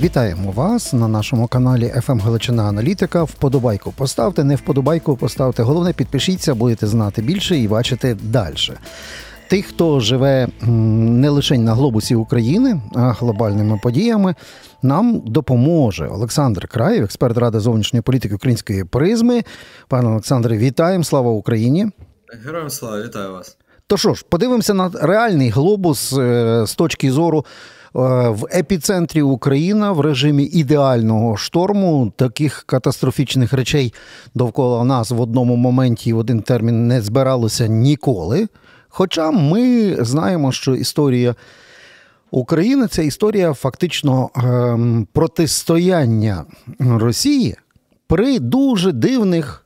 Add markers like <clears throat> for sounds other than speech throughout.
Вітаємо вас на нашому каналі FM Галичина Аналітика. Вподобайку поставте, не вподобайку поставте. Головне, підпишіться, будете знати більше і бачити далі. Тих, хто живе не лише на глобусі України, а глобальними подіями, нам допоможе Олександр Краєв, експерт ради зовнішньої політики української призми. Пане Олександре, вітаємо! Слава Україні! Героям слава, вітаю вас! То що ж, подивимося на реальний глобус е, з точки зору в епіцентрі Україна в режимі ідеального шторму таких катастрофічних речей довкола нас в одному моменті в один термін не збиралося ніколи. Хоча ми знаємо, що історія України це історія фактично ем, протистояння Росії при дуже дивних Е,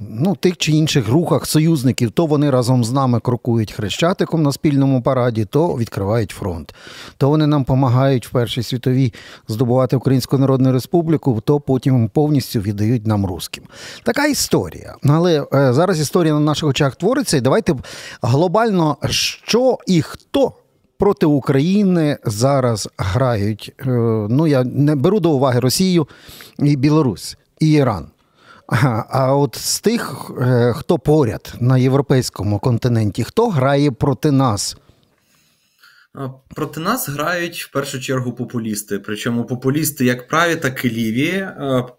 ну, тих чи інших рухах союзників, то вони разом з нами крокують хрещатиком на спільному параді, то відкривають фронт. То вони нам допомагають в Першій світовій здобувати Українську Народну Республіку, то потім повністю віддають нам русським. Така історія. Але е, зараз історія на наших очах твориться, і давайте глобально що і хто. Проти України зараз грають. Е, ну я не беру до уваги Росію і Білорусь і Іран. А от з тих, е, хто поряд на європейському континенті, хто грає проти нас? Проти нас грають в першу чергу популісти. Причому популісти як праві, так і ліві.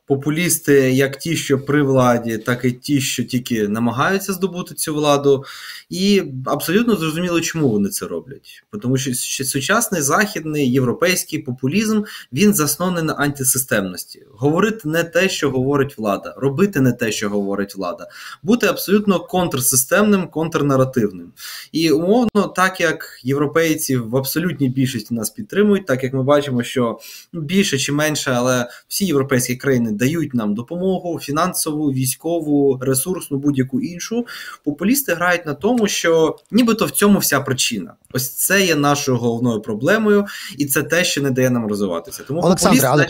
Популісти як ті, що при владі, так і ті, що тільки намагаються здобути цю владу. І абсолютно зрозуміло, чому вони це роблять. Тому що сучасний західний європейський популізм він заснований на антисистемності. Говорити не те, що говорить влада, робити не те, що говорить влада, бути абсолютно контрсистемним, контрнаративним. І умовно, так як європейці в абсолютній більшості нас підтримують, так як ми бачимо, що більше чи менше, але всі європейські країни дають нам допомогу фінансову, військову, ресурсну, будь-яку іншу. Популісти грають на тому, що нібито в цьому вся причина. Ось це є нашою головною проблемою, і це те, що не дає нам розвиватися. Тому Олександр, але...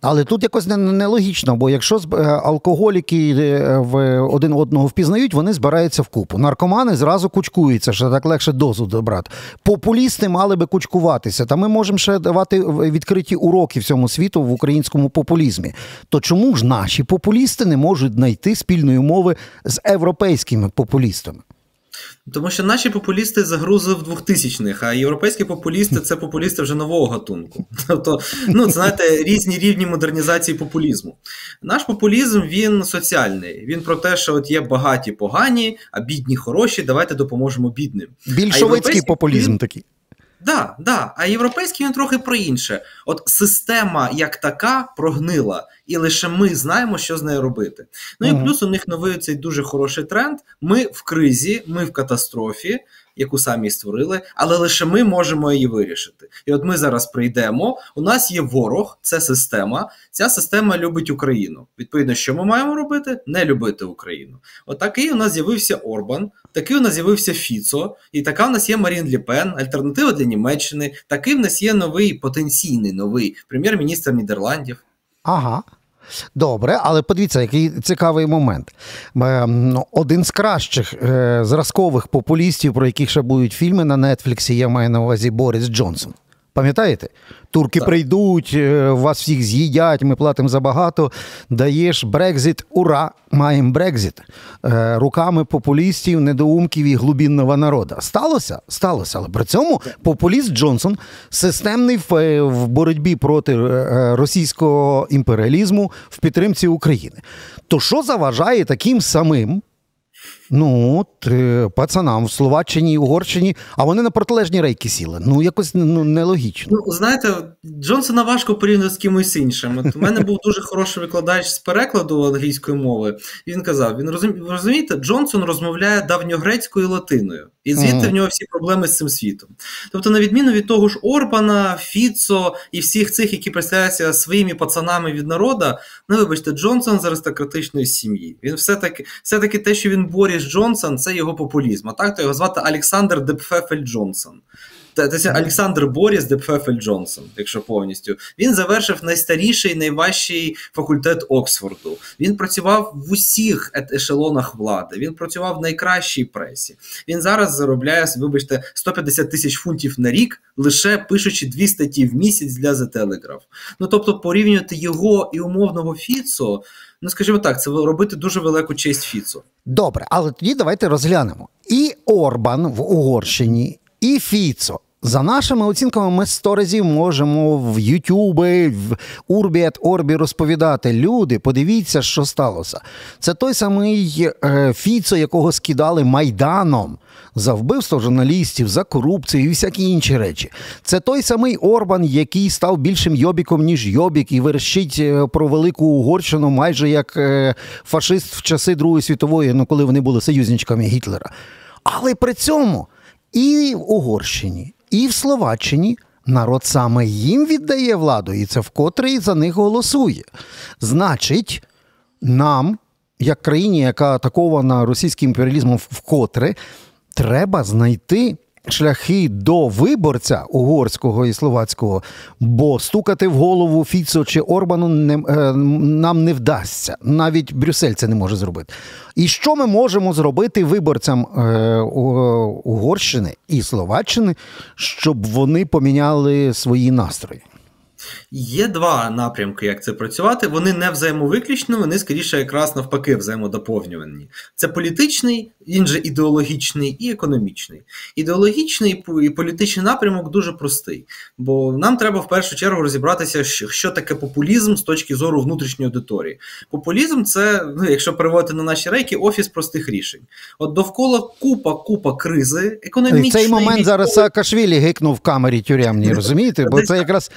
Але тут якось нелогічно, бо якщо е, алкоголіки е, в один одного впізнають, вони збираються в купу. Наркомани зразу кучкуються, що так легше дозу добрати. Популісти мали би кучкуватися. Та ми можемо ще давати відкриті уроки всьому світу в українському популізмі. То чому ж наші популісти не можуть знайти спільної мови з європейськими популістами? Тому що наші популісти загрузили в 2000-х, а європейські популісти це популісти вже нового гатунку. <laughs> Тобто, ну це знаєте, різні рівні модернізації популізму. Наш популізм він соціальний. Він про те, що от є багаті погані, а бідні хороші. Давайте допоможемо бідним. Більшовицький популізм такий. Да, да. А європейський він трохи про інше. От система як така прогнила, і лише ми знаємо, що з нею робити. Ну і плюс у них новий цей дуже хороший тренд. Ми в кризі, ми в катастрофі яку самі створили, але лише ми можемо її вирішити. І от ми зараз прийдемо. У нас є ворог, це система. Ця система любить Україну. Відповідно, що ми маємо робити? Не любити Україну. От у нас з'явився Орбан, такий у нас з'явився Фіцо, і така у нас є Марін Ліпен, альтернатива для Німеччини. Такий в нас є новий потенційний новий прем'єр-міністр Нідерландів. Ага. Добре, але подивіться, який цікавий момент. Е, ну, один з кращих е, зразкових популістів, про яких ще будуть фільми на Нетфліксі, я маю на увазі Борис Джонсон. Пам'ятаєте? Турки так. прийдуть, е, вас всіх з'їдять, ми платимо забагато. Даєш Брекзит, ура! Маємо Брекзит е, руками популістів, недоумків і глубінного народу. Сталося? Сталося. Але при цьому популіст Джонсон системний в, боротьбі проти е, російського імперіалізму в підтримці України. То що заважає таким самим Ну, от, пацанам в Словаччині і Угорщині, а вони на протилежні рейки сіли. Ну, якось ну, нелогічно. Ну, знаєте, Джонсона важко порівняти з кимось іншим. От У мене був дуже хороший викладач з перекладу англійської мови. Він казав: він розумі, розумієте, Джонсон розмовляє давньогрецькою і латиною. І звідти в нього всі проблеми з цим світом. Тобто, на відміну від того ж Орбана, Фіцо і всіх цих, які представляються своїми пацанами від народа, ну вибачте, Джонсон з аристократичної сім'ї. Він все-таки все-таки те, що він Джонсон, це його популізм. А так то його звати Олександр Депфефель Джонсон. Це Олександр Боріс де Пфефель Джонсон, якщо повністю. Він завершив найстаріший, найважчий факультет Оксфорду. Він працював в усіх ешелонах влади. Він працював в найкращій пресі. Він зараз заробляє, вибачте, 150 тисяч фунтів на рік, лише пишучи дві статті в місяць для The Telegraph. Ну тобто, порівнювати його і умовного Фіцо. Ну, скажімо так, це робити дуже велику честь Фіцу. Добре, але тоді давайте розглянемо. І Орбан в Угорщині, і Фіцо. За нашими оцінками, ми сто разів можемо в Ютубі, в Урбіет Орбі розповідати. Люди, подивіться, що сталося. Це той самий е, Фіцо, якого скидали майданом за вбивство журналістів, за корупцію і всякі інші речі. Це той самий Орбан, який став більшим йобіком, ніж Йобік, і верещить е, про велику Угорщину, майже як е, фашист в часи Другої світової, ну коли вони були союзничками Гітлера. Але при цьому і в Угорщині, і в Словаччині. Народ саме їм віддає владу, і це вкотре і за них голосує. Значить, нам, як країні, яка атакована російським імперіалізмом вкотре, треба знайти шляхи до виборця угорського і словацького, бо стукати в голову Фіцо чи Орбану не, е, нам не вдасться. Навіть Брюссель це не може зробити. І що ми можемо зробити виборцям е, Угорщини і Словаччини, щоб вони поміняли свої настрої? Є два напрямки, як це працювати. Вони не взаємовиключні, вони скоріше якраз навпаки взаємодоповнювані. Це політичний, він же ідеологічний і економічний. Ідеологічний і політичний напрямок дуже простий, бо нам треба в першу чергу розібратися, що таке популізм з точки зору внутрішньої аудиторії. Популізм це, ну, якщо переводити на наші рейки, офіс простих рішень. От довкола купа, купа кризи, економічної... В цей момент зараз Саакашвілі гикнув в камері тюремній, <laughs> розумієте? Бо це якраз.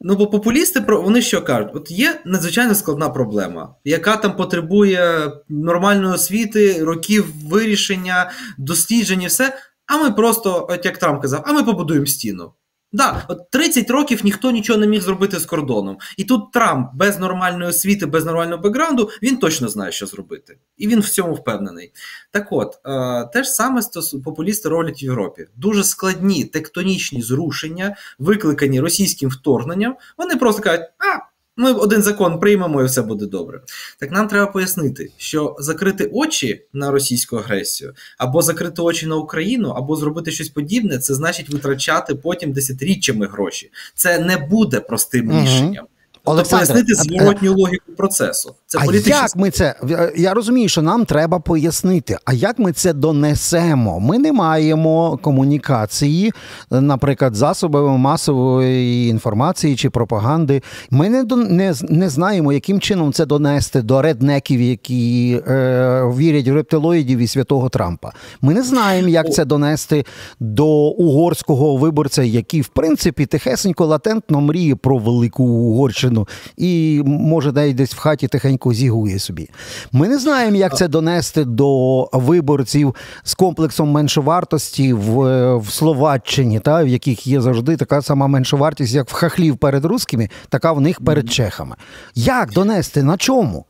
Ну, бо популісти вони що кажуть? От є надзвичайно складна проблема, яка там потребує нормальної освіти, років вирішення, дослідження, все. А ми просто, от як Трамп казав, а ми побудуємо стіну. Да, от 30 років ніхто нічого не міг зробити з кордоном. І тут Трамп без нормальної освіти, без нормального бекграунду, він точно знає, що зробити. І він в цьому впевнений. Так от, е, те ж саме популісти роблять в Європі. Дуже складні тектонічні зрушення, викликані російським вторгненням. Вони просто кажуть, а ми один закон приймемо і все буде добре. Так нам треба пояснити, що закрити очі на російську агресію, або закрити очі на Україну, або зробити щось подібне, це значить витрачати потім десятиріччями гроші. Це не буде простим угу. Рішенням. Тобто пояснити зворотню логіку процесу. Це а як ми це я розумію, що нам треба пояснити. А як ми це донесемо? Ми не маємо комунікації, наприклад, засобами масової інформації чи пропаганди. Ми не не, не знаємо, яким чином це донести до реднеків, які е, вірять в рептилоїдів і святого Трампа. Ми не знаємо, як це донести до угорського виборця, який в принципі тихесенько латентно мріє про велику Угорщину і може десь в хаті тихенько тихенько зігує собі. Ми не знаємо, як це донести до виборців з комплексом меншовартості в в Словаччині, та, в яких є завжди така сама меншовартість, як в хахлів перед русскими, така в них перед чехами. Як донести? На чому?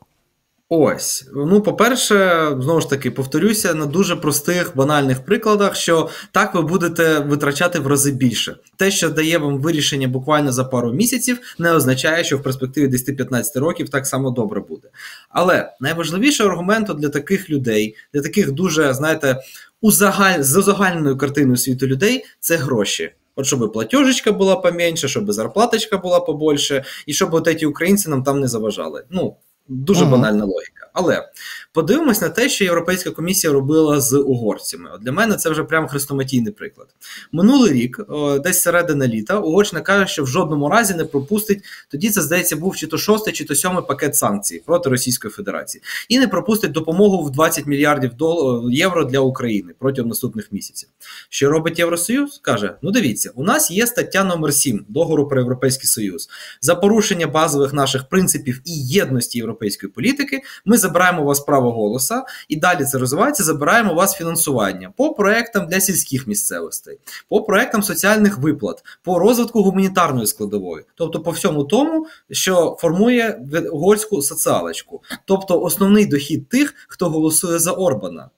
Ось, ну, по-перше, знову ж таки, повторюся на дуже простих банальних прикладах, що так ви будете витрачати в рази більше. Те, що дає вам вирішення буквально за пару місяців, не означає, що в перспективі 10-15 років так само добре буде. Але найважливіший аргумент для таких людей, для таких дуже, знаєте, узагаль... з узагальненою картиною світу людей це гроші. От щоб платежечка була поменше, щоб зарплаточка була побольше, і щоб от ці українці нам там не заважали. Ну, Дуже ага. банальна логіка. Але подивимось на те, що Європейська комісія робила з угорцями. От Для мене це вже прям хрестоматійний приклад. Минулий рік, десь середина літа, Угорщина каже, що в жодному разі не пропустить. Тоді це здається був чи то шостий, чи то сьомий пакет санкцій проти Російської Федерації, і не пропустить допомогу в 20 мільярдів дол... євро для України протягом наступних місяців. Що робить Євросоюз? Каже: ну дивіться, у нас є стаття номер 7 договору про Європейський Союз за порушення базових наших принципів і єдності європейської політики. Ми забираємо у вас право голоса, і далі це розвивається. Забираємо у вас фінансування по проектам для сільських місцевостей, по проектам соціальних виплат, по розвитку гуманітарної складової, тобто по всьому тому, що формує угорську соціалочку, тобто основний дохід тих, хто голосує за Орбана.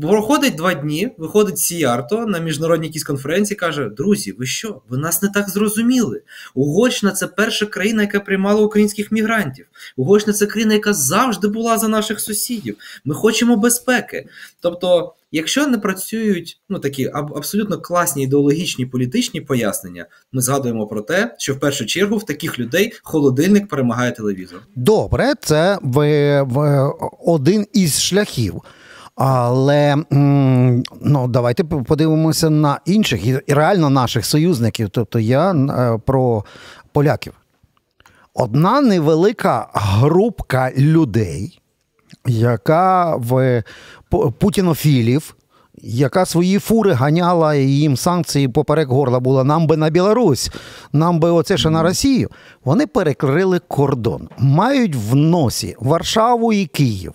Проходить два дні, виходить Сіярто на міжнародній якійсь конференції, каже: Друзі, ви що? Ви нас не так зрозуміли. Угорщина це перша країна, яка приймала українських мігрантів. Угорщина це країна, яка завжди була за наших сусідів. Ми хочемо безпеки. Тобто, якщо не працюють ну такі абсолютно класні ідеологічні політичні пояснення, ми згадуємо про те, що в першу чергу в таких людей холодильник перемагає телевізор. Добре, це в, в один із шляхів. Але ну, давайте подивимося на інших і реально наших союзників. Тобто я е, про поляків. Одна невелика групка людей, яка в путінофілів яка свої фури ганяла і їм санкції поперек горла була, нам би на Білорусь, нам би оце ще на Росію. Вони перекрили кордон, мають в носі Варшаву і Київ.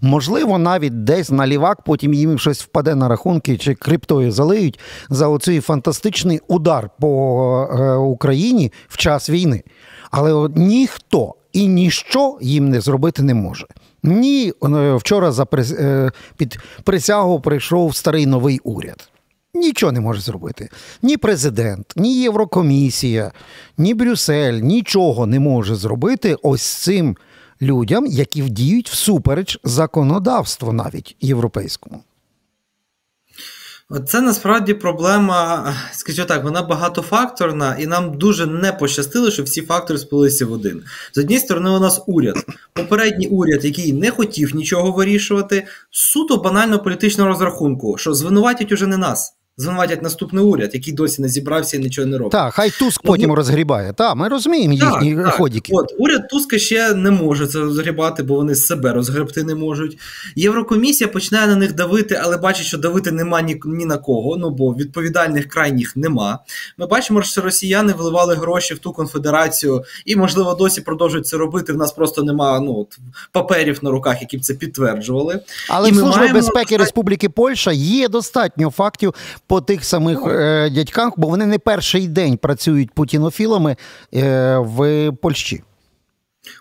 Можливо, навіть десь на лівак, потім їм щось впаде на рахунки чи криптою залиють за оцей фантастичний удар по е, Україні в час війни. Але ніхто і ніщо їм не зробити не може. Ні, е, вчора за е, під присягу прийшов старий новий уряд. Нічого не може зробити. Ні президент, ні Єврокомісія, ні Брюссель нічого не може зробити ось цим людям, які діють всупереч законодавству навіть європейському. Це насправді проблема, скажімо так, вона багатофакторна, і нам дуже не пощастило, що всі фактори сплилися в один. З однієї сторони, у нас уряд, попередній уряд, який не хотів нічого вирішувати, суто банально політичного розрахунку, що звинуватять уже не нас звинуватять наступний уряд, який досі не зібрався і нічого не робить. Так, хай Туск потім ну, розгрібає. Так, ми розуміємо їхні так, ходіки. От уряд Туска ще не може це розгрібати, бо вони себе розгребти не можуть. Єврокомісія починає на них давити, але бачить, що давити нема ні, ні на кого. Ну бо відповідальних крайніх нема. Ми бачимо, що росіяни вливали гроші в ту конфедерацію, і можливо досі продовжують це робити. В нас просто нема ну от, паперів на руках, які б це підтверджували. Але і в Службі маємо... безпеки Республіки Польща є достатньо фактів по тих самих е, дядьках, бо вони не перший день працюють путінофілами е, в Польщі.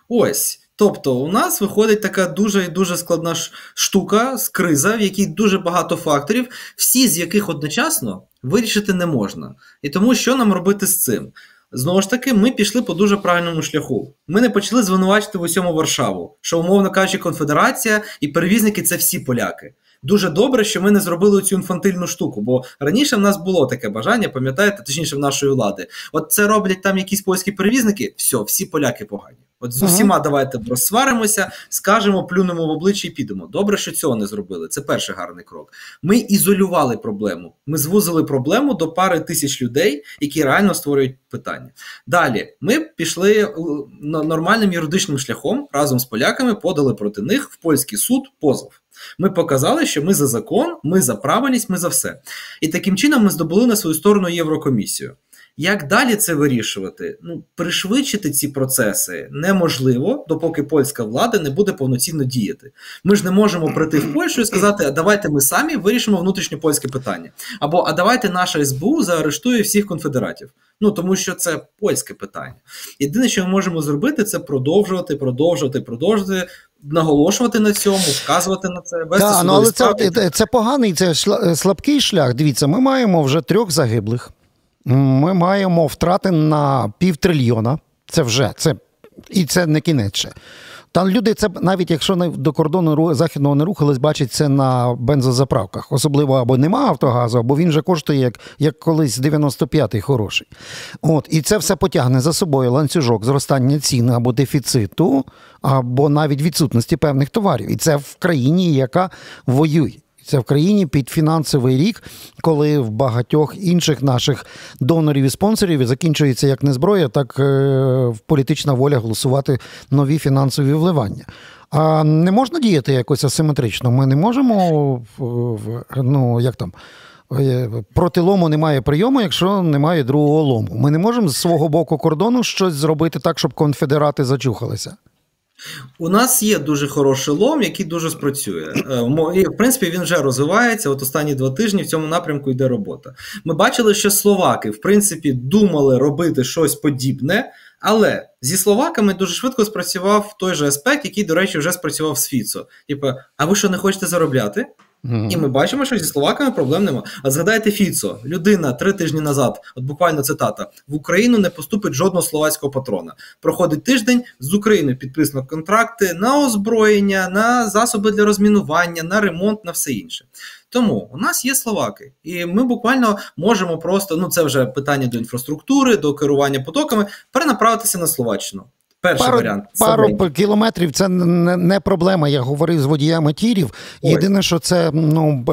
Ось. Тобто, у нас виходить така дуже і дуже складна штука з криза, в якій дуже багато факторів, всі з яких одночасно вирішити не можна. І тому що нам робити з цим? Знову ж таки, ми пішли по дуже правильному шляху. Ми не почали звинувачити в усьому Варшаву, що, умовно кажучи, конфедерація і перевізники це всі поляки дуже добре, що ми не зробили цю інфантильну штуку. Бо раніше в нас було таке бажання, пам'ятаєте, точніше в нашої влади. От це роблять там якісь польські перевізники. все, всі поляки погані. От з усіма ага. давайте розсваримося, скажемо, плюнемо в обличчя і підемо. Добре, що цього не зробили. Це перший гарний крок. Ми ізолювали проблему. Ми звузили проблему до пари тисяч людей, які реально створюють питання. Далі ми пішли е, нормальним юридичним шляхом разом з поляками, подали проти них в польський суд позов. Ми показали, що ми за закон, ми за правильність, ми за все. І таким чином ми здобули на свою сторону Єврокомісію. Як далі це вирішувати? Ну, пришвидшити ці процеси неможливо, допоки польська влада не буде повноцінно діяти. Ми ж не можемо прийти в Польщу і сказати, а давайте ми самі вирішимо внутрішнє польське питання. Або а давайте наша СБУ заарештує всіх конфедератів. Ну тому що це польське питання. Єдине, що ми можемо зробити, це продовжувати, продовжувати, продовжувати. Наголошувати на цьому, вказувати на це, вести да, ну, але це, це поганий, це слабкий шлях. Дивіться, ми маємо вже трьох загиблих. Ми маємо втрати на півтрильйона. Це вже це і це не кінець. ще. Там люди, це навіть якщо не до кордону західного не рухались, бачать це на бензозаправках. Особливо або нема Автогазу, або він же коштує як як колись 95-й хороший. От, І це все потягне за собою ланцюжок зростання цін або дефіциту, або навіть відсутності певних товарів. І це в країні, яка воює. Це в країні під фінансовий рік, коли в багатьох інших наших донорів і спонсорів закінчується як не зброя, так е, політична воля голосувати нові фінансові вливання. А не можна діяти якось асиметрично. Ми не можемо ну як там. Е, проти лому немає прийому, якщо немає другого лому. Ми не можемо з свого боку кордону щось зробити так, щоб конфедерати зачухалися. У нас є дуже хороший лом, який дуже спрацює. Е, і, В принципі, він вже розвивається. От останні два тижні в цьому напрямку йде робота. Ми бачили, що словаки, в принципі, думали робити щось подібне, але зі словаками дуже швидко спрацював той же аспект, який, до речі, вже спрацював з Фіцо. Типа, а ви що не хочете заробляти? Mm-hmm. І ми бачимо, що зі словаками проблем нема. А згадайте Фіцо, людина три тижні назад, от буквально цитата: в Україну не поступить жодного словацького патрона. Проходить тиждень з Україною підписано контракти на озброєння, на засоби для розмінування, на ремонт, на все інше. Тому у нас є словаки, і ми буквально можемо просто ну це вже питання до інфраструктури, до керування потоками, перенаправитися на Словаччину. Перший пару, варіант пару кілометрів це не, не проблема. Я говорив з водіями тірів. Єдине, що це ну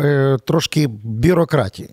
трошки бюрократії.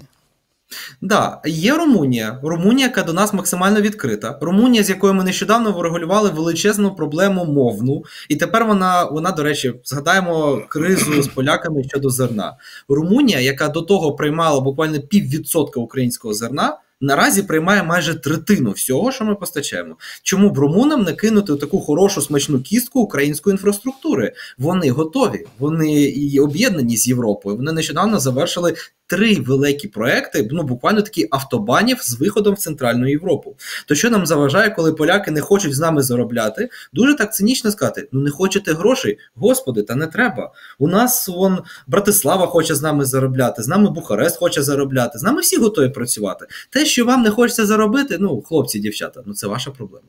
Да, є Румунія. Румунія, яка до нас максимально відкрита. Румунія, з якою ми нещодавно врегулювали величезну проблему мовну, і тепер вона, вона, до речі, згадаємо кризу з поляками щодо зерна. Румунія, яка до того приймала буквально піввідсотка українського зерна наразі приймає майже третину всього, що ми постачаємо. Чому б румунам не кинути таку хорошу смачну кістку української інфраструктури? Вони готові, вони і об'єднані з Європою. Вони нещодавно завершили три великі проекти, ну буквально такі автобанів з виходом в Центральну Європу. То що нам заважає, коли поляки не хочуть з нами заробляти? Дуже так цинічно сказати: ну не хочете грошей, господи, та не треба. У нас вон Братислава хоче з нами заробляти, з нами Бухарест хоче заробляти, з нами всі готові працювати. Те, що вам не хочеться заробити, ну хлопці, дівчата, ну це ваша проблема.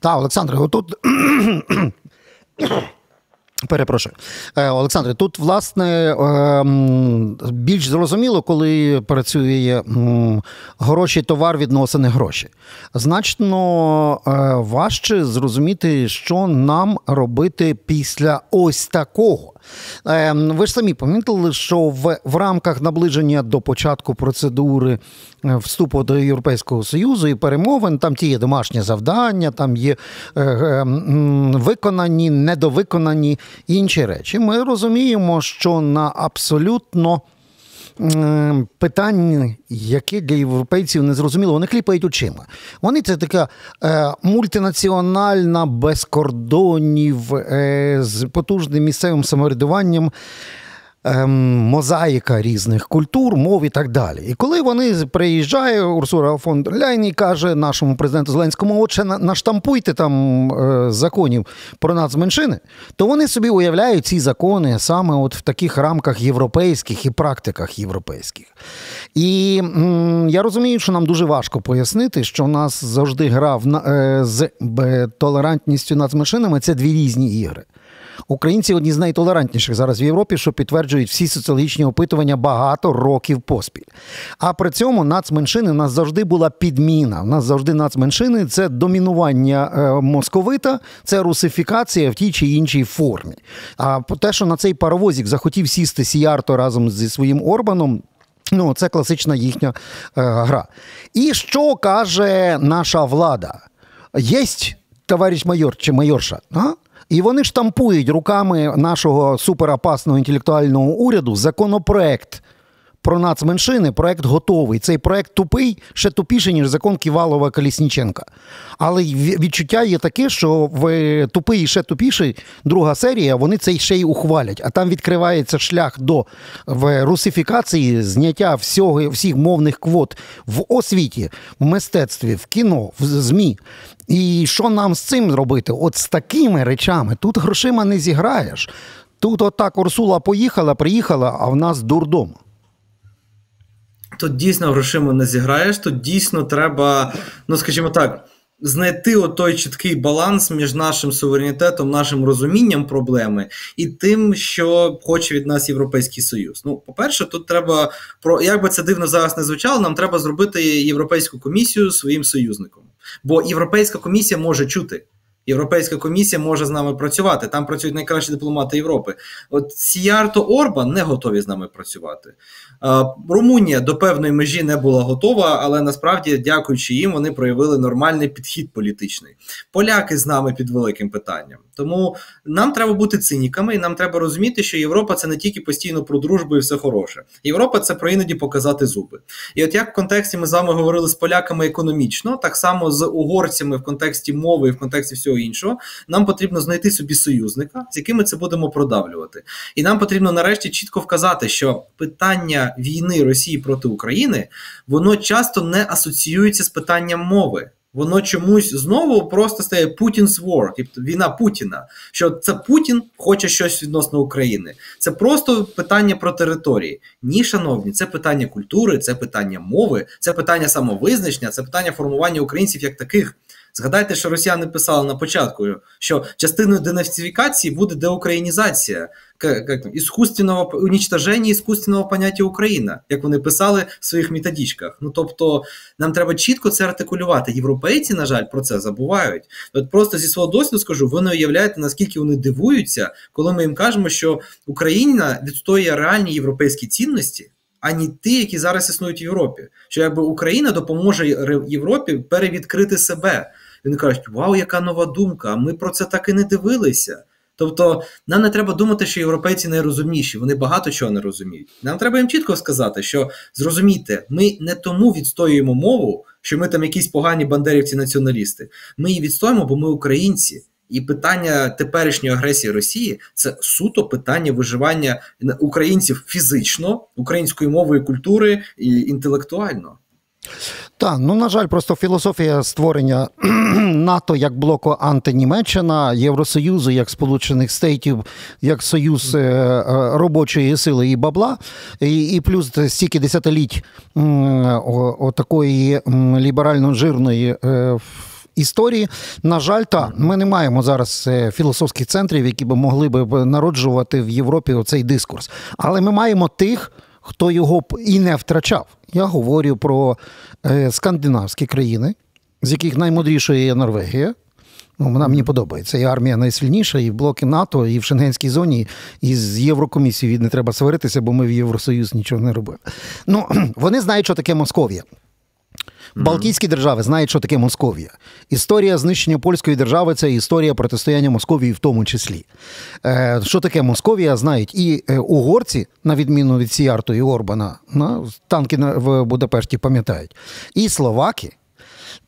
Так, Олександре, отут. Перепрошую, е, Олександре, тут власне ем, більш зрозуміло, коли працює гроші, товар, відносини гроші. Значно е, важче зрозуміти, що нам робити після ось такого. Ем, ви ж самі помітили, що в, в рамках наближення до початку процедури е, вступу до Європейського Союзу і перемовин там ті є домашні завдання, там є е, е, виконані, недовиконані інші речі. Ми розуміємо, що на абсолютно питань, які для європейців не зрозуміло, вони кліпають очима. Вони це така е, мультинаціональна без кордонів е, з потужним місцевим самоврядуванням ем, мозаїка різних культур, мов і так далі. І коли вони приїжджає, Урсура фон дер Ляйн і каже нашому президенту Зеленському, отже, наштампуйте там е, законів про нацменшини, то вони собі уявляють ці закони саме от в таких рамках європейських і практиках європейських. І м, я розумію, що нам дуже важко пояснити, що у нас завжди гра в, е, з толерантністю нацменшинами це дві різні ігри. Українці одні з найтолерантніших зараз в Європі, що підтверджують всі соціологічні опитування багато років поспіль. А при цьому нацменшини у нас завжди була підміна. У нас завжди нацменшини це домінування е, московита, це русифікація в тій чи іншій формі. А те, що на цей паровозик захотів сісти Сіярто разом зі своїм Орбаном. Ну, це класична їхня е, гра. І що каже наша влада? Єсть товариш майор чи майорша? А? І вони штампують руками нашого суперопасного інтелектуального уряду законопроект про нацменшини. Проект готовий. Цей проект тупий, ще тупіший, ніж закон Ківалова Колісніченка. Але відчуття є таке, що в тупий і ще тупіший друга серія, вони цей ще й ухвалять. А там відкривається шлях до русифікації, зняття всього, всіх мовних квот в освіті, в мистецтві, в кіно, в ЗМІ. І що нам з цим робити? От з такими речами тут грошима не зіграєш. Тут отак Урсула поїхала, приїхала, а в нас дурдом. Тут дійсно грошима не зіграєш, тут дійсно треба, ну скажімо так, знайти той чіткий баланс між нашим суверенітетом, нашим розумінням проблеми і тим, що хоче від нас Європейський Союз. Ну, по-перше, тут треба про як би це дивно зараз не звучало, нам треба зробити Європейську комісію своїм союзником. Бо Європейська комісія може чути. Європейська комісія може з нами працювати. Там працюють найкращі дипломати Європи. От Сіярто Орбан не готові з нами працювати. Румунія до певної межі не була готова, але насправді, дякуючи їм, вони проявили нормальний підхід політичний. Поляки з нами під великим питанням. Тому нам треба бути циніками, і нам треба розуміти, що Європа це не тільки постійно про дружбу і все хороше. Європа це про іноді показати зуби. І от як в контексті ми з вами говорили з поляками економічно, так само з угорцями в контексті мови і в контексті всього іншого, нам потрібно знайти собі союзника, з якими це будемо продавлювати. І нам потрібно нарешті чітко вказати, що питання війни Росії проти України воно часто не асоціюється з питанням мови. Воно чомусь знову просто стає Путін's war, тобто війна Путіна. Що це Путін хоче щось відносно України. Це просто питання про території. Ні, шановні, це питання культури, це питання мови, це питання самовизначення, це питання формування українців як таких. Згадайте, що росіяни писали на початку, що частиною денацифікації буде деукраїнізація, іскусственного унічтоження іскусственного поняття Україна, як вони писали в своїх методичках. Ну тобто, нам треба чітко це артикулювати. Європейці, на жаль, про це забувають. От просто зі свого досвіду скажу, ви не уявляєте, наскільки вони дивуються, коли ми їм кажемо, що Україна відстоює реальні європейські цінності. Ані ті, які зараз існують в Європі, що якби Україна допоможе Європі перевідкрити себе. Вони кажуть, вау, яка нова думка! А ми про це так і не дивилися. Тобто, нам не треба думати, що європейці найрозумніші, вони багато чого не розуміють. Нам треба їм чітко сказати, що зрозумійте, ми не тому відстоюємо мову, що ми там якісь погані бандерівці-націоналісти. Ми її відстоїмо, бо ми українці. І питання теперішньої агресії Росії це суто питання виживання українців фізично, української мови і культури і інтелектуально. Так, ну на жаль, просто філософія створення <clears throat> НАТО як блоку антинімеччина, Євросоюзу як Сполучених Штатів, як союз е, е, робочої сили і бабла, і і плюс стільки десятиліть такої ліберально-жирної. Е, історії, на жаль, та ми не маємо зараз філософських центрів, які б могли б народжувати в Європі оцей дискурс. Але ми маємо тих, хто його і не втрачав. Я говорю про е, скандинавські країни, з яких наймудрішою є Норвегія. Ну, Вона мені подобається. І армія найсильніша, і в блоки НАТО, і в Шенгенській зоні, і з Єврокомісією не треба сваритися, бо ми в Євросоюз нічого не робили. Ну, <clears throat> Вони знають, що таке Московія. Балтійські держави знають, що таке Московія. Історія знищення польської держави це історія протистояння Московії в тому числі. Е, що таке Московія, знають і е, угорці, на відміну від Сіярту і Орбана, танки в Будапешті пам'ятають, і словаки,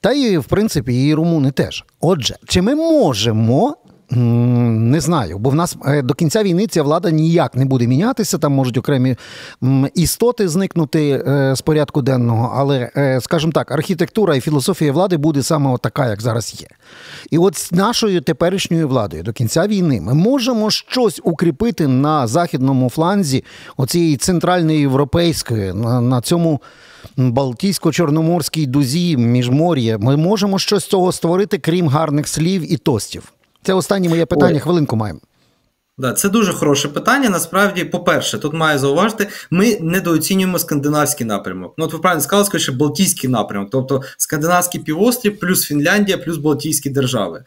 та і, в принципі, і румуни теж. Отже, чи ми можемо не знаю, бо в нас е, до кінця війни ця влада ніяк не буде мінятися. Там можуть окремі істоти зникнути е, з порядку денного, але, е, скажімо так, архітектура і філософія влади буде саме така, як зараз є. І от з нашою теперішньою владою до кінця війни ми можемо щось укріпити на західному фланзі оцієї центральної європейської, на, цьому. Балтійсько-чорноморській дузі міжмор'я, ми можемо щось з цього створити, крім гарних слів і тостів. Це останнє моє питання. Ой. Хвилинку маємо. Да, це дуже хороше питання. Насправді, по-перше, тут маю зауважити, ми недооцінюємо скандинавський напрямок. Ну, от ви правильно сказали, що Балтійський напрямок, тобто Скандинавський півострів, плюс Фінляндія, плюс Балтійські держави.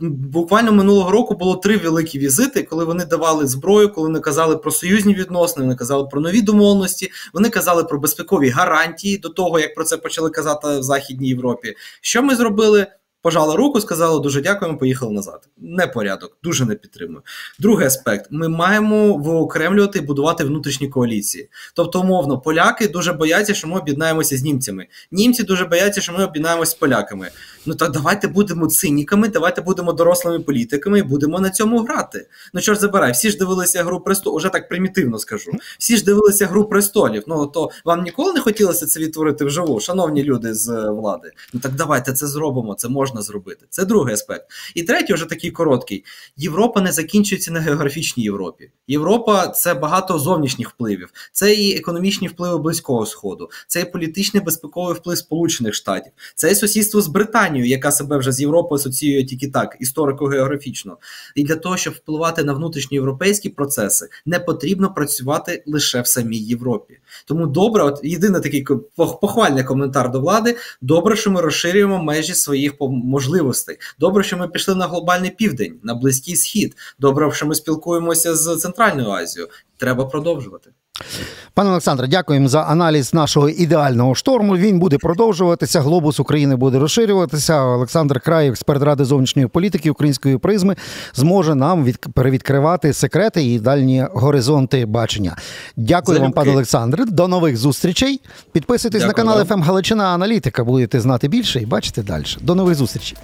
Буквально минулого року було три великі візити, коли вони давали зброю, коли вони казали про союзні відносини, вони казали про нові домовленості, вони казали про безпекові гарантії до того, як про це почали казати в Західній Європі. Що ми зробили? Пожала руку, сказала дуже дякуємо, поїхали назад. Не порядок, дуже не підтримую. Другий аспект: ми маємо виокремлювати і будувати внутрішні коаліції. Тобто, умовно, поляки дуже бояться, що ми об'єднаємося з німцями. Німці дуже бояться, що ми об'єднаємося з поляками. Ну так давайте будемо циніками, давайте будемо дорослими політиками і будемо на цьому грати. Ну чорт забирай, всі ж дивилися гру престолів, уже так примітивно скажу. Всі ж дивилися гру престолів. Ну то вам ніколи не хотілося це відтворити вживу, шановні люди з е, влади. Ну так давайте це зробимо. Це можна зробити. Це другий аспект. І третій, вже такий короткий: Європа не закінчується на географічній Європі. Європа це багато зовнішніх впливів, це і економічні впливи близького сходу, це і політичний безпековий вплив Сполучених Штатів, це і сусідство з Британією, яка себе вже з Європою асоціює тільки так, історико-географічно. І для того, щоб впливати на внутрішньоєвропейські процеси, не потрібно працювати лише в самій Європі. Тому добре, от єдиний такий похвальний коментар до влади: добре, що ми розширюємо межі своїх можливостей. Добре, що ми пішли на глобальний південь, на близький схід. Добре, що ми спілкуємося з Центральною Азією. Треба продовжувати. Пане Олександре, дякуємо за аналіз нашого ідеального шторму. Він буде продовжуватися. Глобус України буде розширюватися. Олександр Краєв, експерт ради зовнішньої політики української призми, зможе нам від перевідкривати секрети і дальні горизонти бачення. Дякую Залюбки. вам, пане Олександре. До нових зустрічей. Підписуйтесь Дякую на канал ФМ Галичина Аналітика. Будете знати більше і бачити далі. До нових зустрічей.